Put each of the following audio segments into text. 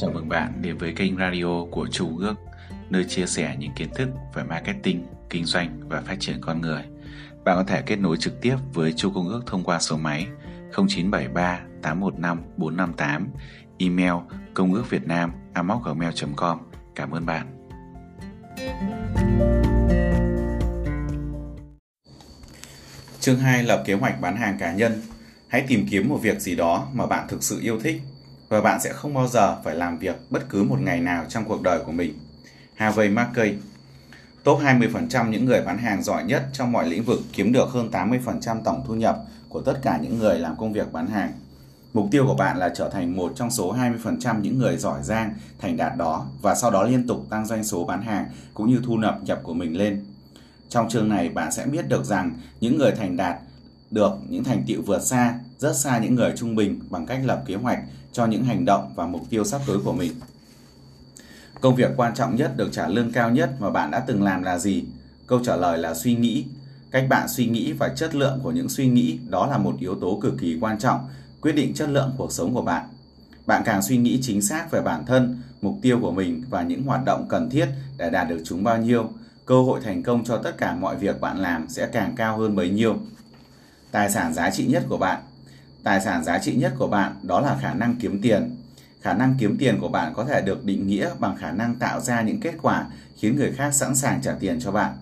Chào mừng bạn đến với kênh radio của Chu Ước, nơi chia sẻ những kiến thức về marketing, kinh doanh và phát triển con người. Bạn có thể kết nối trực tiếp với Chu Công Ước thông qua số máy 0973 815 458, email công ước việt nam gmail.com. Cảm ơn bạn. Chương 2 lập kế hoạch bán hàng cá nhân. Hãy tìm kiếm một việc gì đó mà bạn thực sự yêu thích và bạn sẽ không bao giờ phải làm việc bất cứ một ngày nào trong cuộc đời của mình. Harvey Mackey. Top 20% những người bán hàng giỏi nhất trong mọi lĩnh vực kiếm được hơn 80% tổng thu nhập của tất cả những người làm công việc bán hàng. Mục tiêu của bạn là trở thành một trong số 20% những người giỏi giang, thành đạt đó và sau đó liên tục tăng doanh số bán hàng cũng như thu nhập nhập của mình lên. Trong chương này bạn sẽ biết được rằng những người thành đạt được những thành tựu vượt xa, rất xa những người trung bình bằng cách lập kế hoạch cho những hành động và mục tiêu sắp tới của mình. Công việc quan trọng nhất được trả lương cao nhất mà bạn đã từng làm là gì? Câu trả lời là suy nghĩ. Cách bạn suy nghĩ và chất lượng của những suy nghĩ đó là một yếu tố cực kỳ quan trọng, quyết định chất lượng cuộc sống của bạn. Bạn càng suy nghĩ chính xác về bản thân, mục tiêu của mình và những hoạt động cần thiết để đạt được chúng bao nhiêu, cơ hội thành công cho tất cả mọi việc bạn làm sẽ càng cao hơn bấy nhiêu. Tài sản giá trị nhất của bạn Tài sản giá trị nhất của bạn đó là khả năng kiếm tiền. Khả năng kiếm tiền của bạn có thể được định nghĩa bằng khả năng tạo ra những kết quả khiến người khác sẵn sàng trả tiền cho bạn.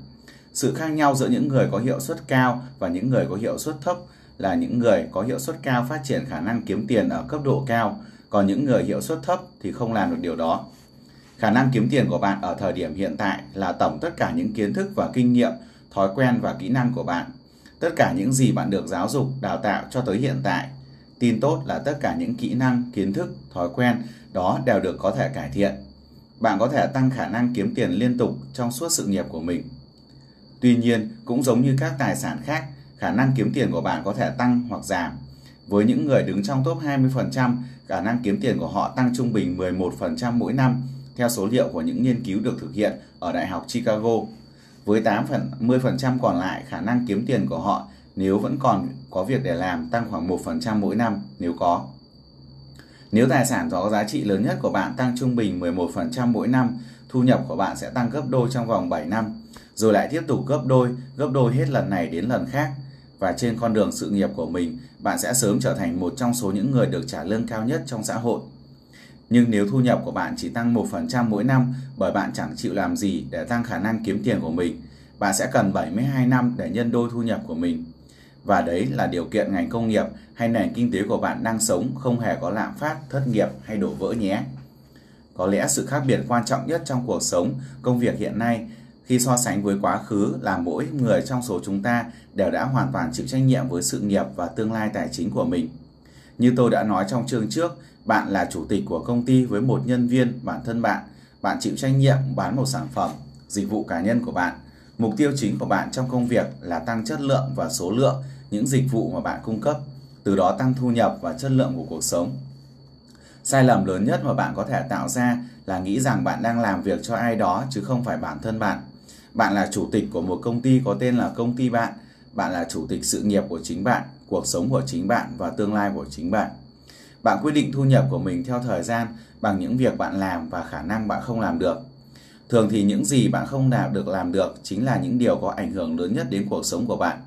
Sự khác nhau giữa những người có hiệu suất cao và những người có hiệu suất thấp là những người có hiệu suất cao phát triển khả năng kiếm tiền ở cấp độ cao, còn những người hiệu suất thấp thì không làm được điều đó. Khả năng kiếm tiền của bạn ở thời điểm hiện tại là tổng tất cả những kiến thức và kinh nghiệm, thói quen và kỹ năng của bạn. Tất cả những gì bạn được giáo dục, đào tạo cho tới hiện tại Tin tốt là tất cả những kỹ năng, kiến thức, thói quen đó đều được có thể cải thiện. Bạn có thể tăng khả năng kiếm tiền liên tục trong suốt sự nghiệp của mình. Tuy nhiên, cũng giống như các tài sản khác, khả năng kiếm tiền của bạn có thể tăng hoặc giảm. Với những người đứng trong top 20%, khả năng kiếm tiền của họ tăng trung bình 11% mỗi năm, theo số liệu của những nghiên cứu được thực hiện ở Đại học Chicago. Với 80% còn lại, khả năng kiếm tiền của họ nếu vẫn còn có việc để làm tăng khoảng 1% mỗi năm nếu có. Nếu tài sản có giá trị lớn nhất của bạn tăng trung bình 11% mỗi năm, thu nhập của bạn sẽ tăng gấp đôi trong vòng 7 năm, rồi lại tiếp tục gấp đôi, gấp đôi hết lần này đến lần khác. Và trên con đường sự nghiệp của mình, bạn sẽ sớm trở thành một trong số những người được trả lương cao nhất trong xã hội. Nhưng nếu thu nhập của bạn chỉ tăng 1% mỗi năm bởi bạn chẳng chịu làm gì để tăng khả năng kiếm tiền của mình, bạn sẽ cần 72 năm để nhân đôi thu nhập của mình và đấy là điều kiện ngành công nghiệp hay nền kinh tế của bạn đang sống không hề có lạm phát, thất nghiệp hay đổ vỡ nhé. Có lẽ sự khác biệt quan trọng nhất trong cuộc sống, công việc hiện nay khi so sánh với quá khứ là mỗi người trong số chúng ta đều đã hoàn toàn chịu trách nhiệm với sự nghiệp và tương lai tài chính của mình. Như tôi đã nói trong chương trước, bạn là chủ tịch của công ty với một nhân viên, bản thân bạn. Bạn chịu trách nhiệm bán một sản phẩm, dịch vụ cá nhân của bạn. Mục tiêu chính của bạn trong công việc là tăng chất lượng và số lượng những dịch vụ mà bạn cung cấp, từ đó tăng thu nhập và chất lượng của cuộc sống. Sai lầm lớn nhất mà bạn có thể tạo ra là nghĩ rằng bạn đang làm việc cho ai đó chứ không phải bản thân bạn. Bạn là chủ tịch của một công ty có tên là công ty bạn, bạn là chủ tịch sự nghiệp của chính bạn, cuộc sống của chính bạn và tương lai của chính bạn. Bạn quyết định thu nhập của mình theo thời gian bằng những việc bạn làm và khả năng bạn không làm được. Thường thì những gì bạn không đạt được làm được chính là những điều có ảnh hưởng lớn nhất đến cuộc sống của bạn.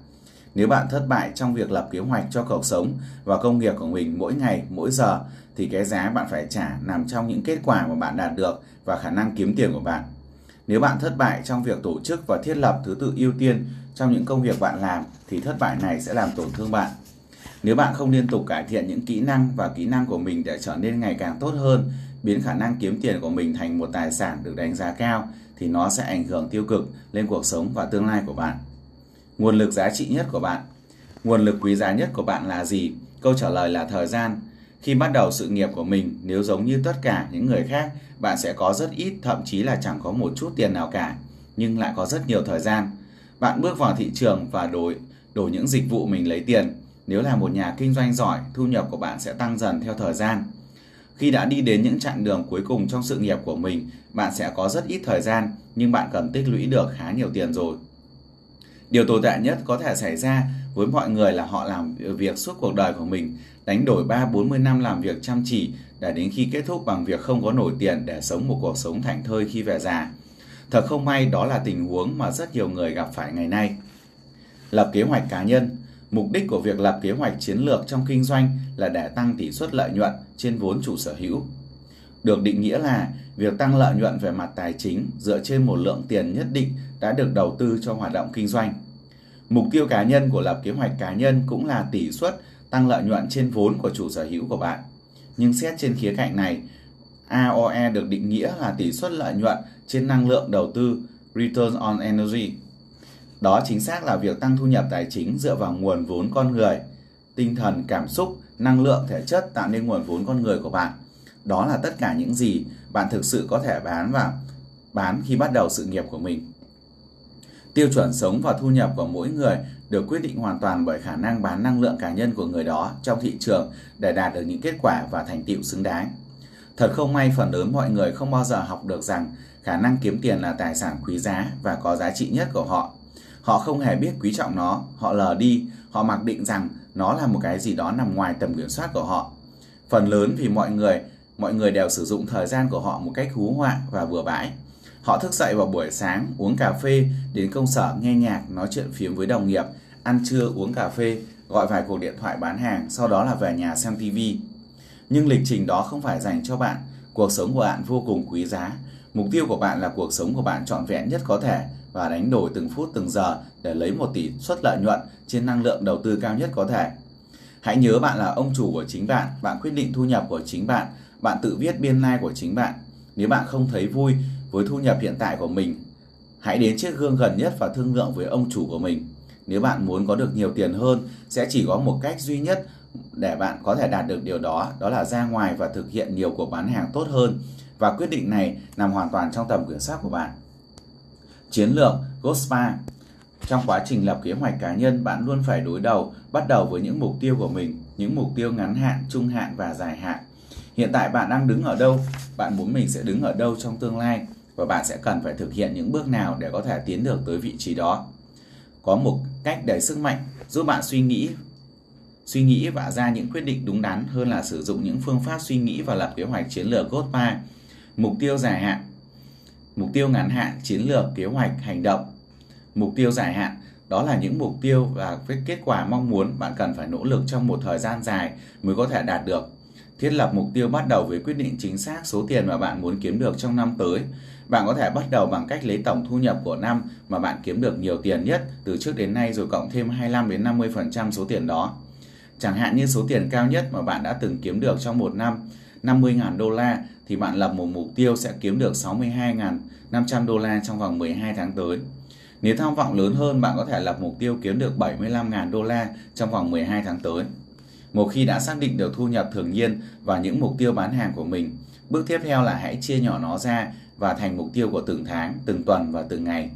Nếu bạn thất bại trong việc lập kế hoạch cho cuộc sống và công việc của mình mỗi ngày, mỗi giờ thì cái giá bạn phải trả nằm trong những kết quả mà bạn đạt được và khả năng kiếm tiền của bạn. Nếu bạn thất bại trong việc tổ chức và thiết lập thứ tự ưu tiên trong những công việc bạn làm thì thất bại này sẽ làm tổn thương bạn. Nếu bạn không liên tục cải thiện những kỹ năng và kỹ năng của mình để trở nên ngày càng tốt hơn, biến khả năng kiếm tiền của mình thành một tài sản được đánh giá cao thì nó sẽ ảnh hưởng tiêu cực lên cuộc sống và tương lai của bạn. Nguồn lực giá trị nhất của bạn. Nguồn lực quý giá nhất của bạn là gì? Câu trả lời là thời gian. Khi bắt đầu sự nghiệp của mình, nếu giống như tất cả những người khác, bạn sẽ có rất ít, thậm chí là chẳng có một chút tiền nào cả, nhưng lại có rất nhiều thời gian. Bạn bước vào thị trường và đổi đổi những dịch vụ mình lấy tiền. Nếu là một nhà kinh doanh giỏi, thu nhập của bạn sẽ tăng dần theo thời gian. Khi đã đi đến những chặng đường cuối cùng trong sự nghiệp của mình, bạn sẽ có rất ít thời gian, nhưng bạn cần tích lũy được khá nhiều tiền rồi. Điều tồi tệ nhất có thể xảy ra với mọi người là họ làm việc suốt cuộc đời của mình, đánh đổi 3-40 năm làm việc chăm chỉ để đến khi kết thúc bằng việc không có nổi tiền để sống một cuộc sống thảnh thơi khi về già. Thật không may đó là tình huống mà rất nhiều người gặp phải ngày nay. Lập kế hoạch cá nhân Mục đích của việc lập kế hoạch chiến lược trong kinh doanh là để tăng tỷ suất lợi nhuận trên vốn chủ sở hữu. Được định nghĩa là việc tăng lợi nhuận về mặt tài chính dựa trên một lượng tiền nhất định đã được đầu tư cho hoạt động kinh doanh. Mục tiêu cá nhân của lập kế hoạch cá nhân cũng là tỷ suất tăng lợi nhuận trên vốn của chủ sở hữu của bạn. Nhưng xét trên khía cạnh này, AOE được định nghĩa là tỷ suất lợi nhuận trên năng lượng đầu tư Return on Energy. Đó chính xác là việc tăng thu nhập tài chính dựa vào nguồn vốn con người, tinh thần, cảm xúc, năng lượng, thể chất tạo nên nguồn vốn con người của bạn. Đó là tất cả những gì bạn thực sự có thể bán và bán khi bắt đầu sự nghiệp của mình. Tiêu chuẩn sống và thu nhập của mỗi người được quyết định hoàn toàn bởi khả năng bán năng lượng cá nhân của người đó trong thị trường để đạt được những kết quả và thành tựu xứng đáng. Thật không may phần lớn mọi người không bao giờ học được rằng khả năng kiếm tiền là tài sản quý giá và có giá trị nhất của họ. Họ không hề biết quý trọng nó, họ lờ đi, họ mặc định rằng nó là một cái gì đó nằm ngoài tầm kiểm soát của họ. Phần lớn vì mọi người, mọi người đều sử dụng thời gian của họ một cách hú họa và bừa bãi. Họ thức dậy vào buổi sáng, uống cà phê, đến công sở nghe nhạc, nói chuyện phiếm với đồng nghiệp, ăn trưa uống cà phê, gọi vài cuộc điện thoại bán hàng, sau đó là về nhà xem TV. Nhưng lịch trình đó không phải dành cho bạn. Cuộc sống của bạn vô cùng quý giá. Mục tiêu của bạn là cuộc sống của bạn trọn vẹn nhất có thể và đánh đổi từng phút từng giờ để lấy một tỷ suất lợi nhuận trên năng lượng đầu tư cao nhất có thể. Hãy nhớ bạn là ông chủ của chính bạn, bạn quyết định thu nhập của chính bạn, bạn tự viết biên lai like của chính bạn. Nếu bạn không thấy vui với thu nhập hiện tại của mình, hãy đến chiếc gương gần nhất và thương lượng với ông chủ của mình. Nếu bạn muốn có được nhiều tiền hơn, sẽ chỉ có một cách duy nhất để bạn có thể đạt được điều đó, đó là ra ngoài và thực hiện nhiều cuộc bán hàng tốt hơn. Và quyết định này nằm hoàn toàn trong tầm kiểm soát của bạn. Chiến lược GoSpa Trong quá trình lập kế hoạch cá nhân, bạn luôn phải đối đầu, bắt đầu với những mục tiêu của mình, những mục tiêu ngắn hạn, trung hạn và dài hạn. Hiện tại bạn đang đứng ở đâu? Bạn muốn mình sẽ đứng ở đâu trong tương lai? Và bạn sẽ cần phải thực hiện những bước nào để có thể tiến được tới vị trí đó? Có một cách đầy sức mạnh giúp bạn suy nghĩ suy nghĩ và ra những quyết định đúng đắn hơn là sử dụng những phương pháp suy nghĩ và lập kế hoạch chiến lược GOTPA. Mục tiêu dài hạn Mục tiêu ngắn hạn, chiến lược, kế hoạch, hành động. Mục tiêu dài hạn, đó là những mục tiêu và cái kết quả mong muốn bạn cần phải nỗ lực trong một thời gian dài mới có thể đạt được. Thiết lập mục tiêu bắt đầu với quyết định chính xác số tiền mà bạn muốn kiếm được trong năm tới. Bạn có thể bắt đầu bằng cách lấy tổng thu nhập của năm mà bạn kiếm được nhiều tiền nhất từ trước đến nay rồi cộng thêm 25 đến 50% số tiền đó. Chẳng hạn như số tiền cao nhất mà bạn đã từng kiếm được trong một năm 50.000 đô la thì bạn lập một mục tiêu sẽ kiếm được 62.500 đô la trong vòng 12 tháng tới. Nếu tham vọng lớn hơn, bạn có thể lập mục tiêu kiếm được 75.000 đô la trong vòng 12 tháng tới. Một khi đã xác định được thu nhập thường niên và những mục tiêu bán hàng của mình, bước tiếp theo là hãy chia nhỏ nó ra và thành mục tiêu của từng tháng, từng tuần và từng ngày.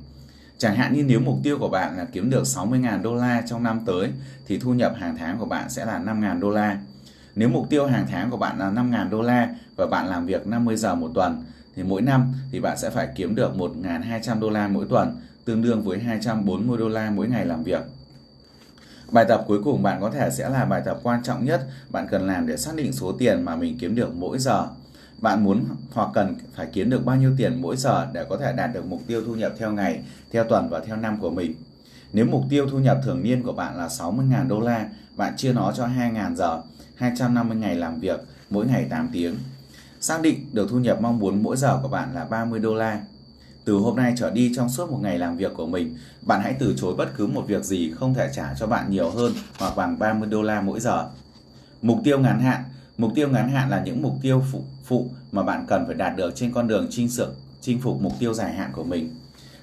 Chẳng hạn như nếu mục tiêu của bạn là kiếm được 60.000 đô la trong năm tới thì thu nhập hàng tháng của bạn sẽ là 5.000 đô la. Nếu mục tiêu hàng tháng của bạn là 5.000 đô la và bạn làm việc 50 giờ một tuần thì mỗi năm thì bạn sẽ phải kiếm được 1.200 đô la mỗi tuần, tương đương với 240 đô la mỗi ngày làm việc. Bài tập cuối cùng bạn có thể sẽ là bài tập quan trọng nhất bạn cần làm để xác định số tiền mà mình kiếm được mỗi giờ. Bạn muốn hoặc cần phải kiếm được bao nhiêu tiền mỗi giờ để có thể đạt được mục tiêu thu nhập theo ngày, theo tuần và theo năm của mình. Nếu mục tiêu thu nhập thường niên của bạn là 60.000 đô la, bạn chia nó cho 2.000 giờ, 250 ngày làm việc, mỗi ngày 8 tiếng. Xác định được thu nhập mong muốn mỗi giờ của bạn là 30 đô la. Từ hôm nay trở đi trong suốt một ngày làm việc của mình, bạn hãy từ chối bất cứ một việc gì không thể trả cho bạn nhiều hơn hoặc bằng 30 đô la mỗi giờ. Mục tiêu ngắn hạn Mục tiêu ngắn hạn là những mục tiêu phụ, phụ mà bạn cần phải đạt được trên con đường chinh sự, chinh phục mục tiêu dài hạn của mình.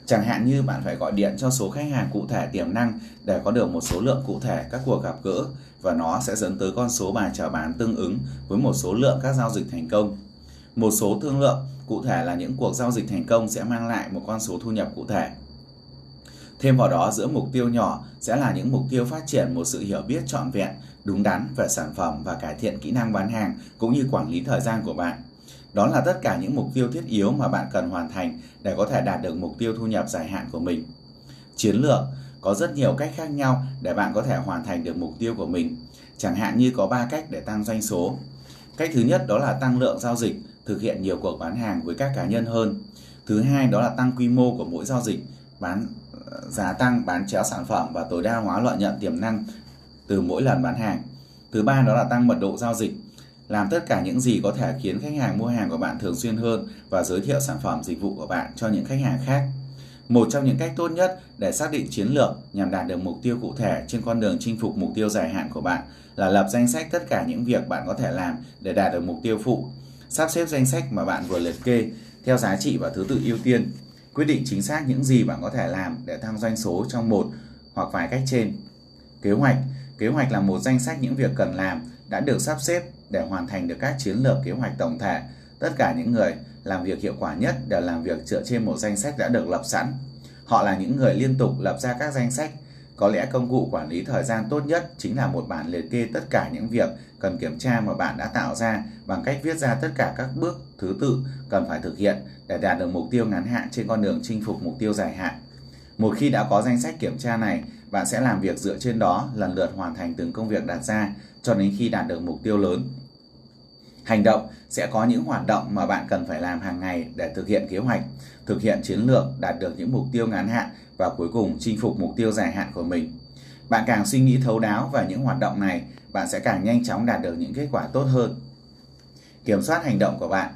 Chẳng hạn như bạn phải gọi điện cho số khách hàng cụ thể tiềm năng để có được một số lượng cụ thể các cuộc gặp gỡ và nó sẽ dẫn tới con số bài chào bán tương ứng với một số lượng các giao dịch thành công. Một số thương lượng cụ thể là những cuộc giao dịch thành công sẽ mang lại một con số thu nhập cụ thể. Thêm vào đó giữa mục tiêu nhỏ sẽ là những mục tiêu phát triển một sự hiểu biết trọn vẹn, đúng đắn về sản phẩm và cải thiện kỹ năng bán hàng cũng như quản lý thời gian của bạn. Đó là tất cả những mục tiêu thiết yếu mà bạn cần hoàn thành để có thể đạt được mục tiêu thu nhập dài hạn của mình. Chiến lược có rất nhiều cách khác nhau để bạn có thể hoàn thành được mục tiêu của mình. Chẳng hạn như có 3 cách để tăng doanh số. Cách thứ nhất đó là tăng lượng giao dịch, thực hiện nhiều cuộc bán hàng với các cá nhân hơn. Thứ hai đó là tăng quy mô của mỗi giao dịch, bán ờ, giá tăng, bán chéo sản phẩm và tối đa hóa lợi nhuận tiềm năng từ mỗi lần bán hàng. Thứ ba đó là tăng mật độ giao dịch, làm tất cả những gì có thể khiến khách hàng mua hàng của bạn thường xuyên hơn và giới thiệu sản phẩm dịch vụ của bạn cho những khách hàng khác. Một trong những cách tốt nhất để xác định chiến lược nhằm đạt được mục tiêu cụ thể trên con đường chinh phục mục tiêu dài hạn của bạn là lập danh sách tất cả những việc bạn có thể làm để đạt được mục tiêu phụ. Sắp xếp danh sách mà bạn vừa liệt kê theo giá trị và thứ tự ưu tiên. Quyết định chính xác những gì bạn có thể làm để tăng doanh số trong một hoặc vài cách trên. Kế hoạch Kế hoạch là một danh sách những việc cần làm đã được sắp xếp để hoàn thành được các chiến lược kế hoạch tổng thể. Tất cả những người làm việc hiệu quả nhất đều làm việc dựa trên một danh sách đã được lập sẵn. Họ là những người liên tục lập ra các danh sách. Có lẽ công cụ quản lý thời gian tốt nhất chính là một bản liệt kê tất cả những việc cần kiểm tra mà bạn đã tạo ra bằng cách viết ra tất cả các bước thứ tự cần phải thực hiện để đạt được mục tiêu ngắn hạn trên con đường chinh phục mục tiêu dài hạn. Một khi đã có danh sách kiểm tra này, bạn sẽ làm việc dựa trên đó lần lượt hoàn thành từng công việc đặt ra cho đến khi đạt được mục tiêu lớn. Hành động sẽ có những hoạt động mà bạn cần phải làm hàng ngày để thực hiện kế hoạch, thực hiện chiến lược, đạt được những mục tiêu ngắn hạn và cuối cùng chinh phục mục tiêu dài hạn của mình. Bạn càng suy nghĩ thấu đáo về những hoạt động này, bạn sẽ càng nhanh chóng đạt được những kết quả tốt hơn. Kiểm soát hành động của bạn.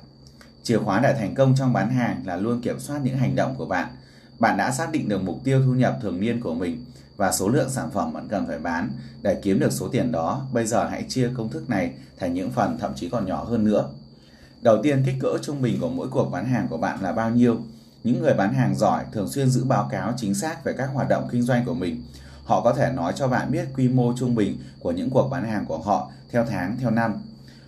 Chìa khóa để thành công trong bán hàng là luôn kiểm soát những hành động của bạn. Bạn đã xác định được mục tiêu thu nhập thường niên của mình và số lượng sản phẩm bạn cần phải bán để kiếm được số tiền đó. Bây giờ hãy chia công thức này thành những phần thậm chí còn nhỏ hơn nữa. Đầu tiên, kích cỡ trung bình của mỗi cuộc bán hàng của bạn là bao nhiêu? Những người bán hàng giỏi thường xuyên giữ báo cáo chính xác về các hoạt động kinh doanh của mình. Họ có thể nói cho bạn biết quy mô trung bình của những cuộc bán hàng của họ theo tháng, theo năm.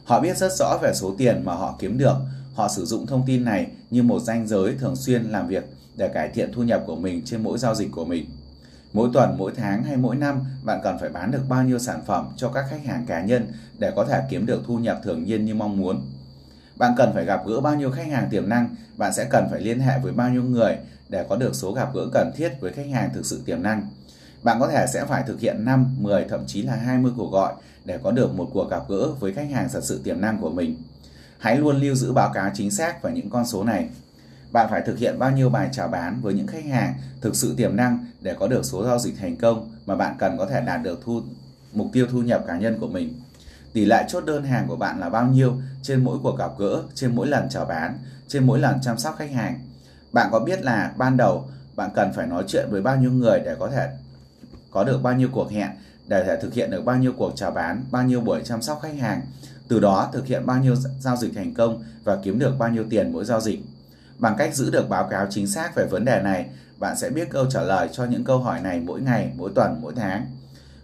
Họ biết rất rõ về số tiền mà họ kiếm được. Họ sử dụng thông tin này như một danh giới thường xuyên làm việc để cải thiện thu nhập của mình trên mỗi giao dịch của mình. Mỗi tuần, mỗi tháng hay mỗi năm, bạn cần phải bán được bao nhiêu sản phẩm cho các khách hàng cá nhân để có thể kiếm được thu nhập thường niên như mong muốn. Bạn cần phải gặp gỡ bao nhiêu khách hàng tiềm năng, bạn sẽ cần phải liên hệ với bao nhiêu người để có được số gặp gỡ cần thiết với khách hàng thực sự tiềm năng. Bạn có thể sẽ phải thực hiện 5, 10, thậm chí là 20 cuộc gọi để có được một cuộc gặp gỡ với khách hàng thật sự tiềm năng của mình. Hãy luôn lưu giữ báo cáo chính xác về những con số này bạn phải thực hiện bao nhiêu bài chào bán với những khách hàng thực sự tiềm năng để có được số giao dịch thành công mà bạn cần có thể đạt được thu mục tiêu thu nhập cá nhân của mình. Tỷ lệ chốt đơn hàng của bạn là bao nhiêu trên mỗi cuộc gặp gỡ, trên mỗi lần chào bán, trên mỗi lần chăm sóc khách hàng. Bạn có biết là ban đầu bạn cần phải nói chuyện với bao nhiêu người để có thể có được bao nhiêu cuộc hẹn, để thể thực hiện được bao nhiêu cuộc chào bán, bao nhiêu buổi chăm sóc khách hàng, từ đó thực hiện bao nhiêu giao dịch thành công và kiếm được bao nhiêu tiền mỗi giao dịch. Bằng cách giữ được báo cáo chính xác về vấn đề này, bạn sẽ biết câu trả lời cho những câu hỏi này mỗi ngày, mỗi tuần, mỗi tháng.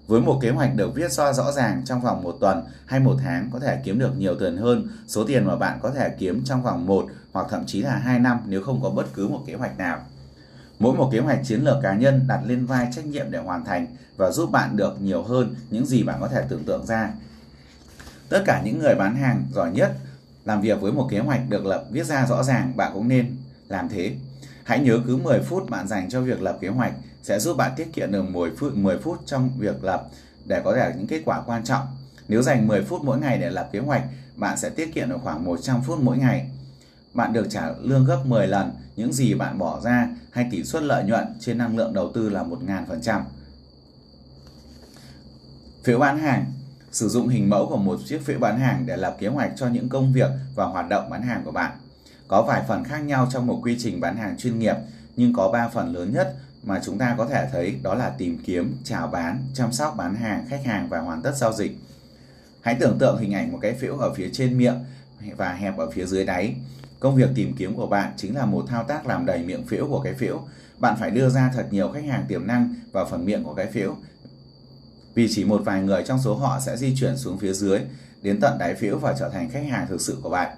Với một kế hoạch được viết so rõ ràng trong vòng một tuần hay một tháng có thể kiếm được nhiều tiền hơn số tiền mà bạn có thể kiếm trong vòng một hoặc thậm chí là hai năm nếu không có bất cứ một kế hoạch nào. Mỗi một kế hoạch chiến lược cá nhân đặt lên vai trách nhiệm để hoàn thành và giúp bạn được nhiều hơn những gì bạn có thể tưởng tượng ra. Tất cả những người bán hàng giỏi nhất làm việc với một kế hoạch được lập viết ra rõ ràng, bạn cũng nên làm thế. Hãy nhớ cứ 10 phút bạn dành cho việc lập kế hoạch sẽ giúp bạn tiết kiệm được 10 phút, 10 phút trong việc lập để có được những kết quả quan trọng. Nếu dành 10 phút mỗi ngày để lập kế hoạch, bạn sẽ tiết kiệm được khoảng 100 phút mỗi ngày. Bạn được trả lương gấp 10 lần những gì bạn bỏ ra hay tỷ suất lợi nhuận trên năng lượng đầu tư là 1.000%. Phiếu bán hàng Sử dụng hình mẫu của một chiếc phễu bán hàng để lập kế hoạch cho những công việc và hoạt động bán hàng của bạn. Có vài phần khác nhau trong một quy trình bán hàng chuyên nghiệp, nhưng có 3 phần lớn nhất mà chúng ta có thể thấy đó là tìm kiếm, chào bán, chăm sóc bán hàng, khách hàng và hoàn tất giao dịch. Hãy tưởng tượng hình ảnh một cái phễu ở phía trên miệng và hẹp ở phía dưới đáy. Công việc tìm kiếm của bạn chính là một thao tác làm đầy miệng phễu của cái phễu. Bạn phải đưa ra thật nhiều khách hàng tiềm năng vào phần miệng của cái phễu vì chỉ một vài người trong số họ sẽ di chuyển xuống phía dưới đến tận đáy phiếu và trở thành khách hàng thực sự của bạn.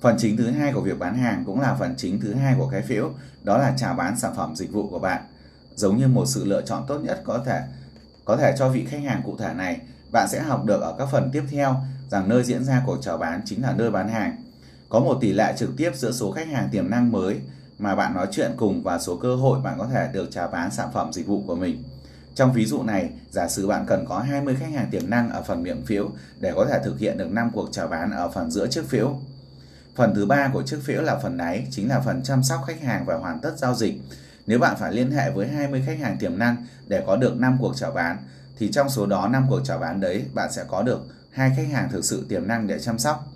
Phần chính thứ hai của việc bán hàng cũng là phần chính thứ hai của cái phiếu, đó là chào bán sản phẩm dịch vụ của bạn. Giống như một sự lựa chọn tốt nhất có thể có thể cho vị khách hàng cụ thể này, bạn sẽ học được ở các phần tiếp theo rằng nơi diễn ra cuộc chào bán chính là nơi bán hàng. Có một tỷ lệ trực tiếp giữa số khách hàng tiềm năng mới mà bạn nói chuyện cùng và số cơ hội bạn có thể được chào bán sản phẩm dịch vụ của mình. Trong ví dụ này, giả sử bạn cần có 20 khách hàng tiềm năng ở phần miệng phiếu để có thể thực hiện được 5 cuộc chào bán ở phần giữa chiếc phiếu. Phần thứ ba của chiếc phiếu là phần đáy, chính là phần chăm sóc khách hàng và hoàn tất giao dịch. Nếu bạn phải liên hệ với 20 khách hàng tiềm năng để có được 5 cuộc chào bán, thì trong số đó 5 cuộc chào bán đấy bạn sẽ có được hai khách hàng thực sự tiềm năng để chăm sóc.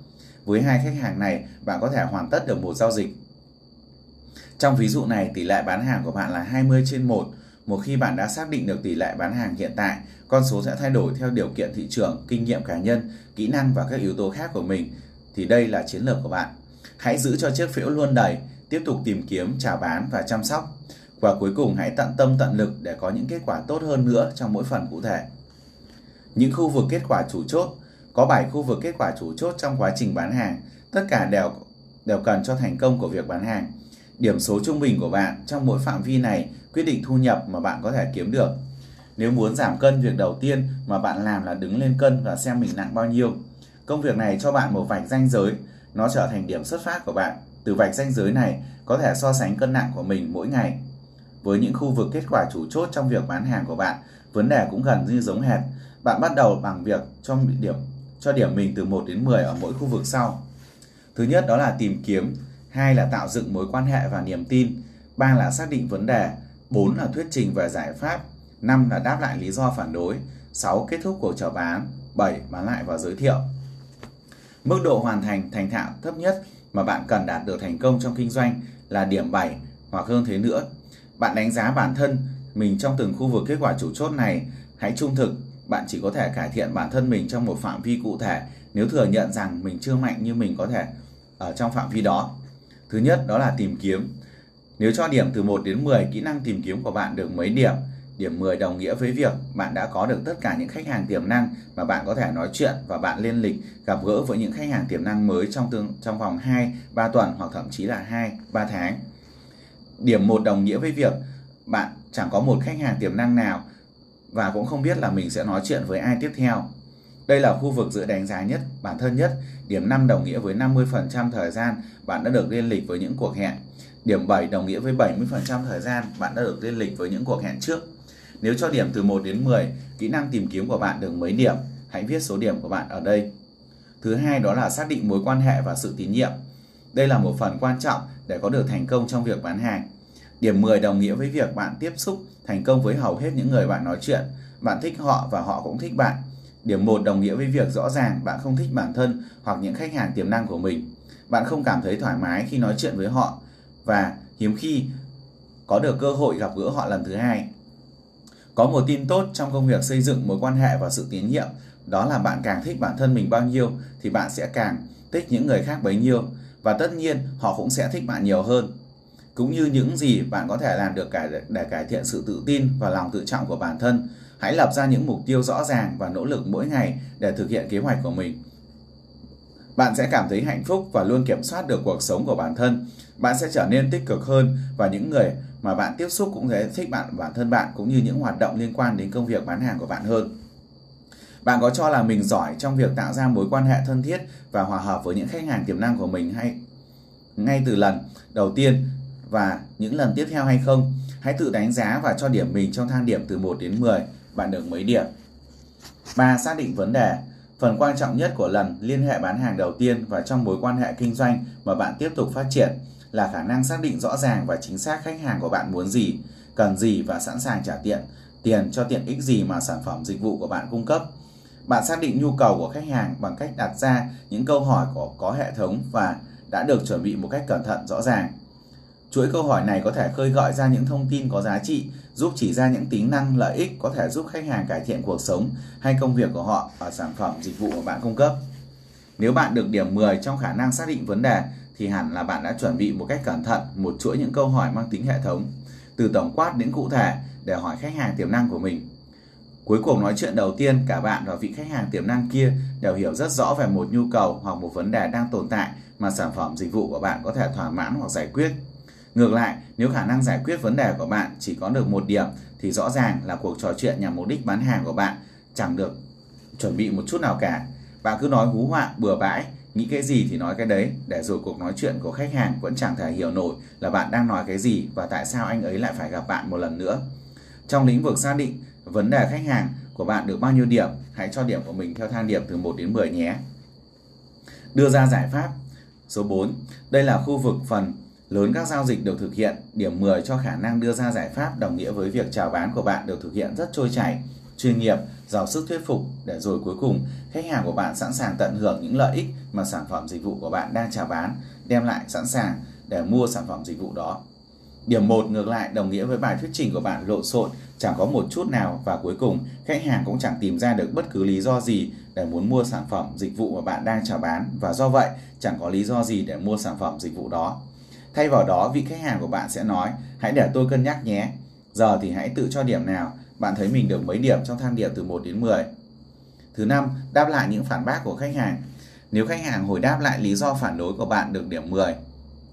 Với hai khách hàng này, bạn có thể hoàn tất được một giao dịch. Trong ví dụ này, tỷ lệ bán hàng của bạn là 20 trên 1. Một khi bạn đã xác định được tỷ lệ bán hàng hiện tại, con số sẽ thay đổi theo điều kiện thị trường, kinh nghiệm cá nhân, kỹ năng và các yếu tố khác của mình. Thì đây là chiến lược của bạn. Hãy giữ cho chiếc phiếu luôn đầy, tiếp tục tìm kiếm, chào bán và chăm sóc. Và cuối cùng hãy tận tâm tận lực để có những kết quả tốt hơn nữa trong mỗi phần cụ thể. Những khu vực kết quả chủ chốt có 7 khu vực kết quả chủ chốt trong quá trình bán hàng, tất cả đều đều cần cho thành công của việc bán hàng. Điểm số trung bình của bạn trong mỗi phạm vi này quyết định thu nhập mà bạn có thể kiếm được. Nếu muốn giảm cân, việc đầu tiên mà bạn làm là đứng lên cân và xem mình nặng bao nhiêu. Công việc này cho bạn một vạch ranh giới, nó trở thành điểm xuất phát của bạn. Từ vạch ranh giới này có thể so sánh cân nặng của mình mỗi ngày. Với những khu vực kết quả chủ chốt trong việc bán hàng của bạn, vấn đề cũng gần như giống hệt. Bạn bắt đầu bằng việc cho điểm cho điểm mình từ 1 đến 10 ở mỗi khu vực sau. Thứ nhất đó là tìm kiếm, hai là tạo dựng mối quan hệ và niềm tin, ba là xác định vấn đề, bốn là thuyết trình về giải pháp, năm là đáp lại lý do phản đối, 6 kết thúc cuộc chào bán, 7 bán lại và giới thiệu. Mức độ hoàn thành thành thạo thấp nhất mà bạn cần đạt được thành công trong kinh doanh là điểm 7 hoặc hơn thế nữa. Bạn đánh giá bản thân mình trong từng khu vực kết quả chủ chốt này, hãy trung thực bạn chỉ có thể cải thiện bản thân mình trong một phạm vi cụ thể nếu thừa nhận rằng mình chưa mạnh như mình có thể ở trong phạm vi đó. Thứ nhất đó là tìm kiếm. Nếu cho điểm từ 1 đến 10, kỹ năng tìm kiếm của bạn được mấy điểm? Điểm 10 đồng nghĩa với việc bạn đã có được tất cả những khách hàng tiềm năng mà bạn có thể nói chuyện và bạn liên lịch gặp gỡ với những khách hàng tiềm năng mới trong tương trong vòng 2, 3 tuần hoặc thậm chí là 2, 3 tháng. Điểm 1 đồng nghĩa với việc bạn chẳng có một khách hàng tiềm năng nào và cũng không biết là mình sẽ nói chuyện với ai tiếp theo. Đây là khu vực dựa đánh giá nhất, bản thân nhất. Điểm 5 đồng nghĩa với 50% thời gian bạn đã được liên lịch với những cuộc hẹn. Điểm 7 đồng nghĩa với 70% thời gian bạn đã được liên lịch với những cuộc hẹn trước. Nếu cho điểm từ 1 đến 10, kỹ năng tìm kiếm của bạn được mấy điểm? Hãy viết số điểm của bạn ở đây. Thứ hai đó là xác định mối quan hệ và sự tín nhiệm. Đây là một phần quan trọng để có được thành công trong việc bán hàng. Điểm 10 đồng nghĩa với việc bạn tiếp xúc thành công với hầu hết những người bạn nói chuyện. Bạn thích họ và họ cũng thích bạn. Điểm 1 đồng nghĩa với việc rõ ràng bạn không thích bản thân hoặc những khách hàng tiềm năng của mình. Bạn không cảm thấy thoải mái khi nói chuyện với họ và hiếm khi có được cơ hội gặp gỡ họ lần thứ hai. Có một tin tốt trong công việc xây dựng mối quan hệ và sự tín nhiệm, đó là bạn càng thích bản thân mình bao nhiêu thì bạn sẽ càng thích những người khác bấy nhiêu và tất nhiên họ cũng sẽ thích bạn nhiều hơn cũng như những gì bạn có thể làm được để cải thiện sự tự tin và lòng tự trọng của bản thân. Hãy lập ra những mục tiêu rõ ràng và nỗ lực mỗi ngày để thực hiện kế hoạch của mình. Bạn sẽ cảm thấy hạnh phúc và luôn kiểm soát được cuộc sống của bản thân. Bạn sẽ trở nên tích cực hơn và những người mà bạn tiếp xúc cũng sẽ thích bạn bản thân bạn cũng như những hoạt động liên quan đến công việc bán hàng của bạn hơn. Bạn có cho là mình giỏi trong việc tạo ra mối quan hệ thân thiết và hòa hợp với những khách hàng tiềm năng của mình hay ngay từ lần đầu tiên và những lần tiếp theo hay không. Hãy tự đánh giá và cho điểm mình trong thang điểm từ 1 đến 10, bạn được mấy điểm. 3. Xác định vấn đề. Phần quan trọng nhất của lần liên hệ bán hàng đầu tiên và trong mối quan hệ kinh doanh mà bạn tiếp tục phát triển là khả năng xác định rõ ràng và chính xác khách hàng của bạn muốn gì, cần gì và sẵn sàng trả tiền, tiền cho tiện ích gì mà sản phẩm dịch vụ của bạn cung cấp. Bạn xác định nhu cầu của khách hàng bằng cách đặt ra những câu hỏi có, có hệ thống và đã được chuẩn bị một cách cẩn thận rõ ràng. Chuỗi câu hỏi này có thể khơi gợi ra những thông tin có giá trị, giúp chỉ ra những tính năng lợi ích có thể giúp khách hàng cải thiện cuộc sống hay công việc của họ và sản phẩm dịch vụ mà bạn cung cấp. Nếu bạn được điểm 10 trong khả năng xác định vấn đề thì hẳn là bạn đã chuẩn bị một cách cẩn thận một chuỗi những câu hỏi mang tính hệ thống, từ tổng quát đến cụ thể để hỏi khách hàng tiềm năng của mình. Cuối cùng nói chuyện đầu tiên, cả bạn và vị khách hàng tiềm năng kia đều hiểu rất rõ về một nhu cầu hoặc một vấn đề đang tồn tại mà sản phẩm dịch vụ của bạn có thể thỏa mãn hoặc giải quyết. Ngược lại, nếu khả năng giải quyết vấn đề của bạn chỉ có được một điểm thì rõ ràng là cuộc trò chuyện nhằm mục đích bán hàng của bạn chẳng được chuẩn bị một chút nào cả. Bạn cứ nói hú họa bừa bãi, nghĩ cái gì thì nói cái đấy, để rồi cuộc nói chuyện của khách hàng vẫn chẳng thể hiểu nổi là bạn đang nói cái gì và tại sao anh ấy lại phải gặp bạn một lần nữa. Trong lĩnh vực xác định vấn đề khách hàng của bạn được bao nhiêu điểm, hãy cho điểm của mình theo thang điểm từ 1 đến 10 nhé. Đưa ra giải pháp. Số 4. Đây là khu vực phần lớn các giao dịch được thực hiện. Điểm 10 cho khả năng đưa ra giải pháp đồng nghĩa với việc chào bán của bạn được thực hiện rất trôi chảy, chuyên nghiệp, giàu sức thuyết phục để rồi cuối cùng khách hàng của bạn sẵn sàng tận hưởng những lợi ích mà sản phẩm dịch vụ của bạn đang chào bán đem lại sẵn sàng để mua sản phẩm dịch vụ đó. Điểm 1 ngược lại đồng nghĩa với bài thuyết trình của bạn lộn xộn, chẳng có một chút nào và cuối cùng khách hàng cũng chẳng tìm ra được bất cứ lý do gì để muốn mua sản phẩm dịch vụ mà bạn đang chào bán và do vậy chẳng có lý do gì để mua sản phẩm dịch vụ đó. Thay vào đó, vị khách hàng của bạn sẽ nói, hãy để tôi cân nhắc nhé. Giờ thì hãy tự cho điểm nào, bạn thấy mình được mấy điểm trong thang điểm từ 1 đến 10. Thứ năm, đáp lại những phản bác của khách hàng. Nếu khách hàng hồi đáp lại lý do phản đối của bạn được điểm 10,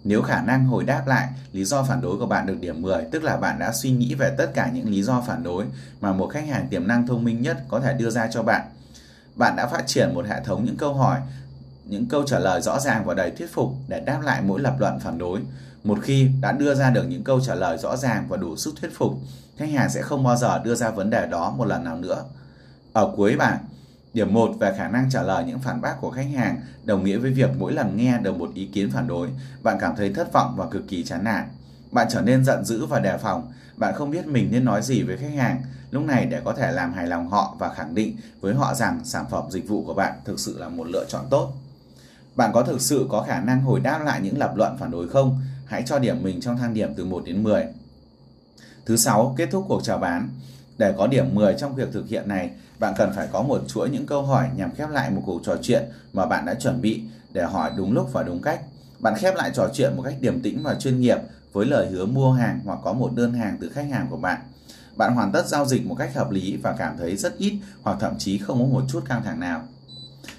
nếu khả năng hồi đáp lại lý do phản đối của bạn được điểm 10, tức là bạn đã suy nghĩ về tất cả những lý do phản đối mà một khách hàng tiềm năng thông minh nhất có thể đưa ra cho bạn. Bạn đã phát triển một hệ thống những câu hỏi, những câu trả lời rõ ràng và đầy thuyết phục để đáp lại mỗi lập luận phản đối. Một khi đã đưa ra được những câu trả lời rõ ràng và đủ sức thuyết phục, khách hàng sẽ không bao giờ đưa ra vấn đề đó một lần nào nữa. Ở cuối bảng, Điểm 1 về khả năng trả lời những phản bác của khách hàng đồng nghĩa với việc mỗi lần nghe được một ý kiến phản đối, bạn cảm thấy thất vọng và cực kỳ chán nản. Bạn trở nên giận dữ và đề phòng, bạn không biết mình nên nói gì với khách hàng. Lúc này để có thể làm hài lòng họ và khẳng định với họ rằng sản phẩm dịch vụ của bạn thực sự là một lựa chọn tốt. Bạn có thực sự có khả năng hồi đáp lại những lập luận phản đối không? Hãy cho điểm mình trong thang điểm từ 1 đến 10. Thứ sáu, kết thúc cuộc chào bán. Để có điểm 10 trong việc thực hiện này, bạn cần phải có một chuỗi những câu hỏi nhằm khép lại một cuộc trò chuyện mà bạn đã chuẩn bị để hỏi đúng lúc và đúng cách. Bạn khép lại trò chuyện một cách điềm tĩnh và chuyên nghiệp với lời hứa mua hàng hoặc có một đơn hàng từ khách hàng của bạn. Bạn hoàn tất giao dịch một cách hợp lý và cảm thấy rất ít hoặc thậm chí không có một chút căng thẳng nào.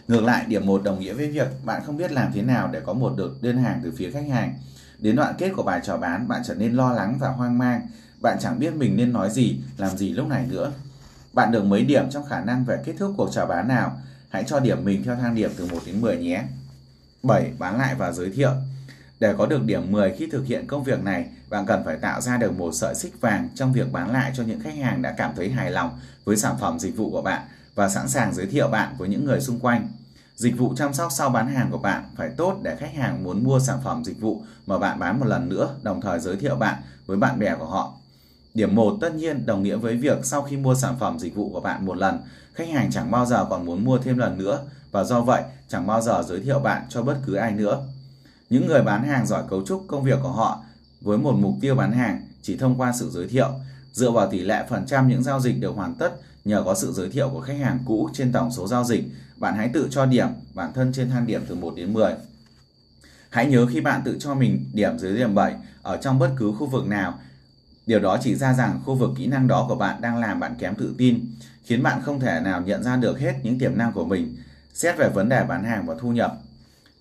Ngược lại, điểm 1 đồng nghĩa với việc bạn không biết làm thế nào để có một được đơn hàng từ phía khách hàng. Đến đoạn kết của bài chào bán, bạn trở nên lo lắng và hoang mang. Bạn chẳng biết mình nên nói gì, làm gì lúc này nữa. Bạn được mấy điểm trong khả năng về kết thúc cuộc chào bán nào? Hãy cho điểm mình theo thang điểm từ 1 đến 10 nhé. 7. Bán lại và giới thiệu. Để có được điểm 10 khi thực hiện công việc này, bạn cần phải tạo ra được một sợi xích vàng trong việc bán lại cho những khách hàng đã cảm thấy hài lòng với sản phẩm dịch vụ của bạn và sẵn sàng giới thiệu bạn với những người xung quanh. Dịch vụ chăm sóc sau bán hàng của bạn phải tốt để khách hàng muốn mua sản phẩm dịch vụ mà bạn bán một lần nữa, đồng thời giới thiệu bạn với bạn bè của họ. Điểm 1 tất nhiên đồng nghĩa với việc sau khi mua sản phẩm dịch vụ của bạn một lần, khách hàng chẳng bao giờ còn muốn mua thêm lần nữa và do vậy chẳng bao giờ giới thiệu bạn cho bất cứ ai nữa. Những người bán hàng giỏi cấu trúc công việc của họ với một mục tiêu bán hàng chỉ thông qua sự giới thiệu, dựa vào tỷ lệ phần trăm những giao dịch được hoàn tất nhờ có sự giới thiệu của khách hàng cũ trên tổng số giao dịch, bạn hãy tự cho điểm bản thân trên thang điểm từ 1 đến 10. Hãy nhớ khi bạn tự cho mình điểm dưới điểm 7 ở trong bất cứ khu vực nào Điều đó chỉ ra rằng khu vực kỹ năng đó của bạn đang làm bạn kém tự tin, khiến bạn không thể nào nhận ra được hết những tiềm năng của mình. Xét về vấn đề bán hàng và thu nhập,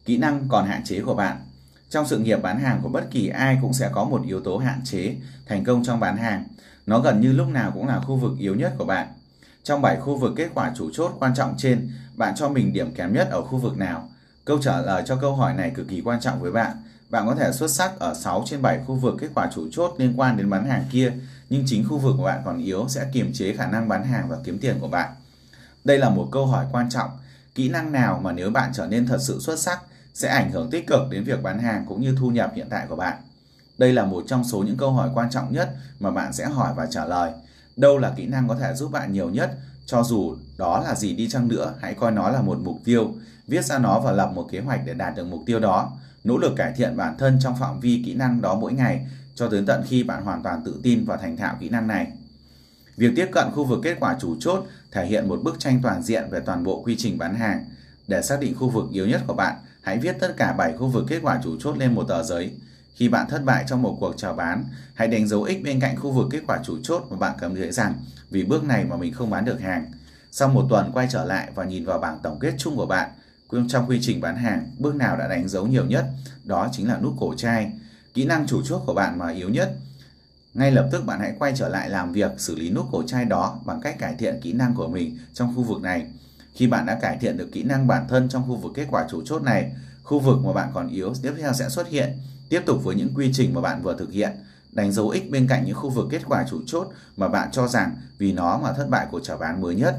kỹ năng còn hạn chế của bạn. Trong sự nghiệp bán hàng của bất kỳ ai cũng sẽ có một yếu tố hạn chế thành công trong bán hàng. Nó gần như lúc nào cũng là khu vực yếu nhất của bạn. Trong 7 khu vực kết quả chủ chốt quan trọng trên, bạn cho mình điểm kém nhất ở khu vực nào? Câu trả lời cho câu hỏi này cực kỳ quan trọng với bạn bạn có thể xuất sắc ở 6 trên 7 khu vực kết quả chủ chốt liên quan đến bán hàng kia, nhưng chính khu vực của bạn còn yếu sẽ kiềm chế khả năng bán hàng và kiếm tiền của bạn. Đây là một câu hỏi quan trọng. Kỹ năng nào mà nếu bạn trở nên thật sự xuất sắc sẽ ảnh hưởng tích cực đến việc bán hàng cũng như thu nhập hiện tại của bạn? Đây là một trong số những câu hỏi quan trọng nhất mà bạn sẽ hỏi và trả lời. Đâu là kỹ năng có thể giúp bạn nhiều nhất? Cho dù đó là gì đi chăng nữa, hãy coi nó là một mục tiêu, viết ra nó và lập một kế hoạch để đạt được mục tiêu đó nỗ lực cải thiện bản thân trong phạm vi kỹ năng đó mỗi ngày cho đến tận khi bạn hoàn toàn tự tin và thành thạo kỹ năng này. Việc tiếp cận khu vực kết quả chủ chốt thể hiện một bức tranh toàn diện về toàn bộ quy trình bán hàng. Để xác định khu vực yếu nhất của bạn, hãy viết tất cả 7 khu vực kết quả chủ chốt lên một tờ giấy. Khi bạn thất bại trong một cuộc chào bán, hãy đánh dấu X bên cạnh khu vực kết quả chủ chốt mà bạn cảm thấy rằng vì bước này mà mình không bán được hàng. Sau một tuần quay trở lại và nhìn vào bảng tổng kết chung của bạn, trong quy trình bán hàng, bước nào đã đánh dấu nhiều nhất, đó chính là nút cổ chai. Kỹ năng chủ chốt của bạn mà yếu nhất. Ngay lập tức bạn hãy quay trở lại làm việc xử lý nút cổ chai đó bằng cách cải thiện kỹ năng của mình trong khu vực này. Khi bạn đã cải thiện được kỹ năng bản thân trong khu vực kết quả chủ chốt này, khu vực mà bạn còn yếu tiếp theo sẽ xuất hiện, tiếp tục với những quy trình mà bạn vừa thực hiện. Đánh dấu X bên cạnh những khu vực kết quả chủ chốt mà bạn cho rằng vì nó mà thất bại của trả bán mới nhất.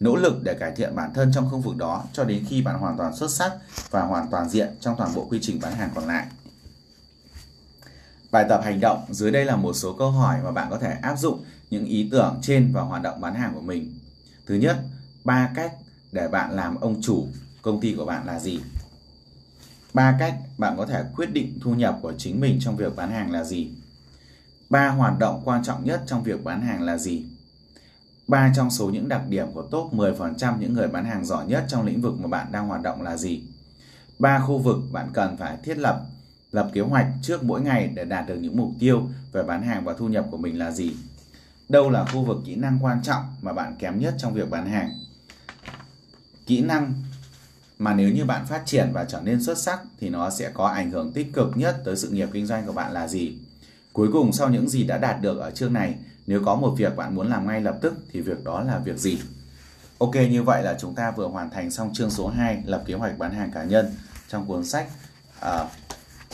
Nỗ lực để cải thiện bản thân trong khu vực đó cho đến khi bạn hoàn toàn xuất sắc và hoàn toàn diện trong toàn bộ quy trình bán hàng còn lại. Bài tập hành động dưới đây là một số câu hỏi mà bạn có thể áp dụng những ý tưởng trên vào hoạt động bán hàng của mình. Thứ nhất, ba cách để bạn làm ông chủ công ty của bạn là gì? Ba cách bạn có thể quyết định thu nhập của chính mình trong việc bán hàng là gì? Ba hoạt động quan trọng nhất trong việc bán hàng là gì? Ba trong số những đặc điểm của top 10% những người bán hàng giỏi nhất trong lĩnh vực mà bạn đang hoạt động là gì? Ba khu vực bạn cần phải thiết lập lập kế hoạch trước mỗi ngày để đạt được những mục tiêu về bán hàng và thu nhập của mình là gì? Đâu là khu vực kỹ năng quan trọng mà bạn kém nhất trong việc bán hàng? Kỹ năng mà nếu như bạn phát triển và trở nên xuất sắc thì nó sẽ có ảnh hưởng tích cực nhất tới sự nghiệp kinh doanh của bạn là gì? Cuối cùng sau những gì đã đạt được ở chương này, nếu có một việc bạn muốn làm ngay lập tức thì việc đó là việc gì? Ok, như vậy là chúng ta vừa hoàn thành xong chương số 2 lập kế hoạch bán hàng cá nhân trong cuốn sách. À,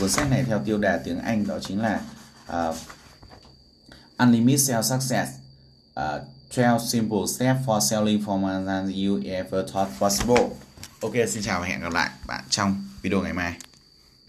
cuốn sách này theo tiêu đề tiếng Anh đó chính là uh, Unlimited Sales Success à, uh, 12 Simple Steps for Selling for More Than You Ever Thought Possible. Ok, xin chào và hẹn gặp lại bạn trong video ngày mai.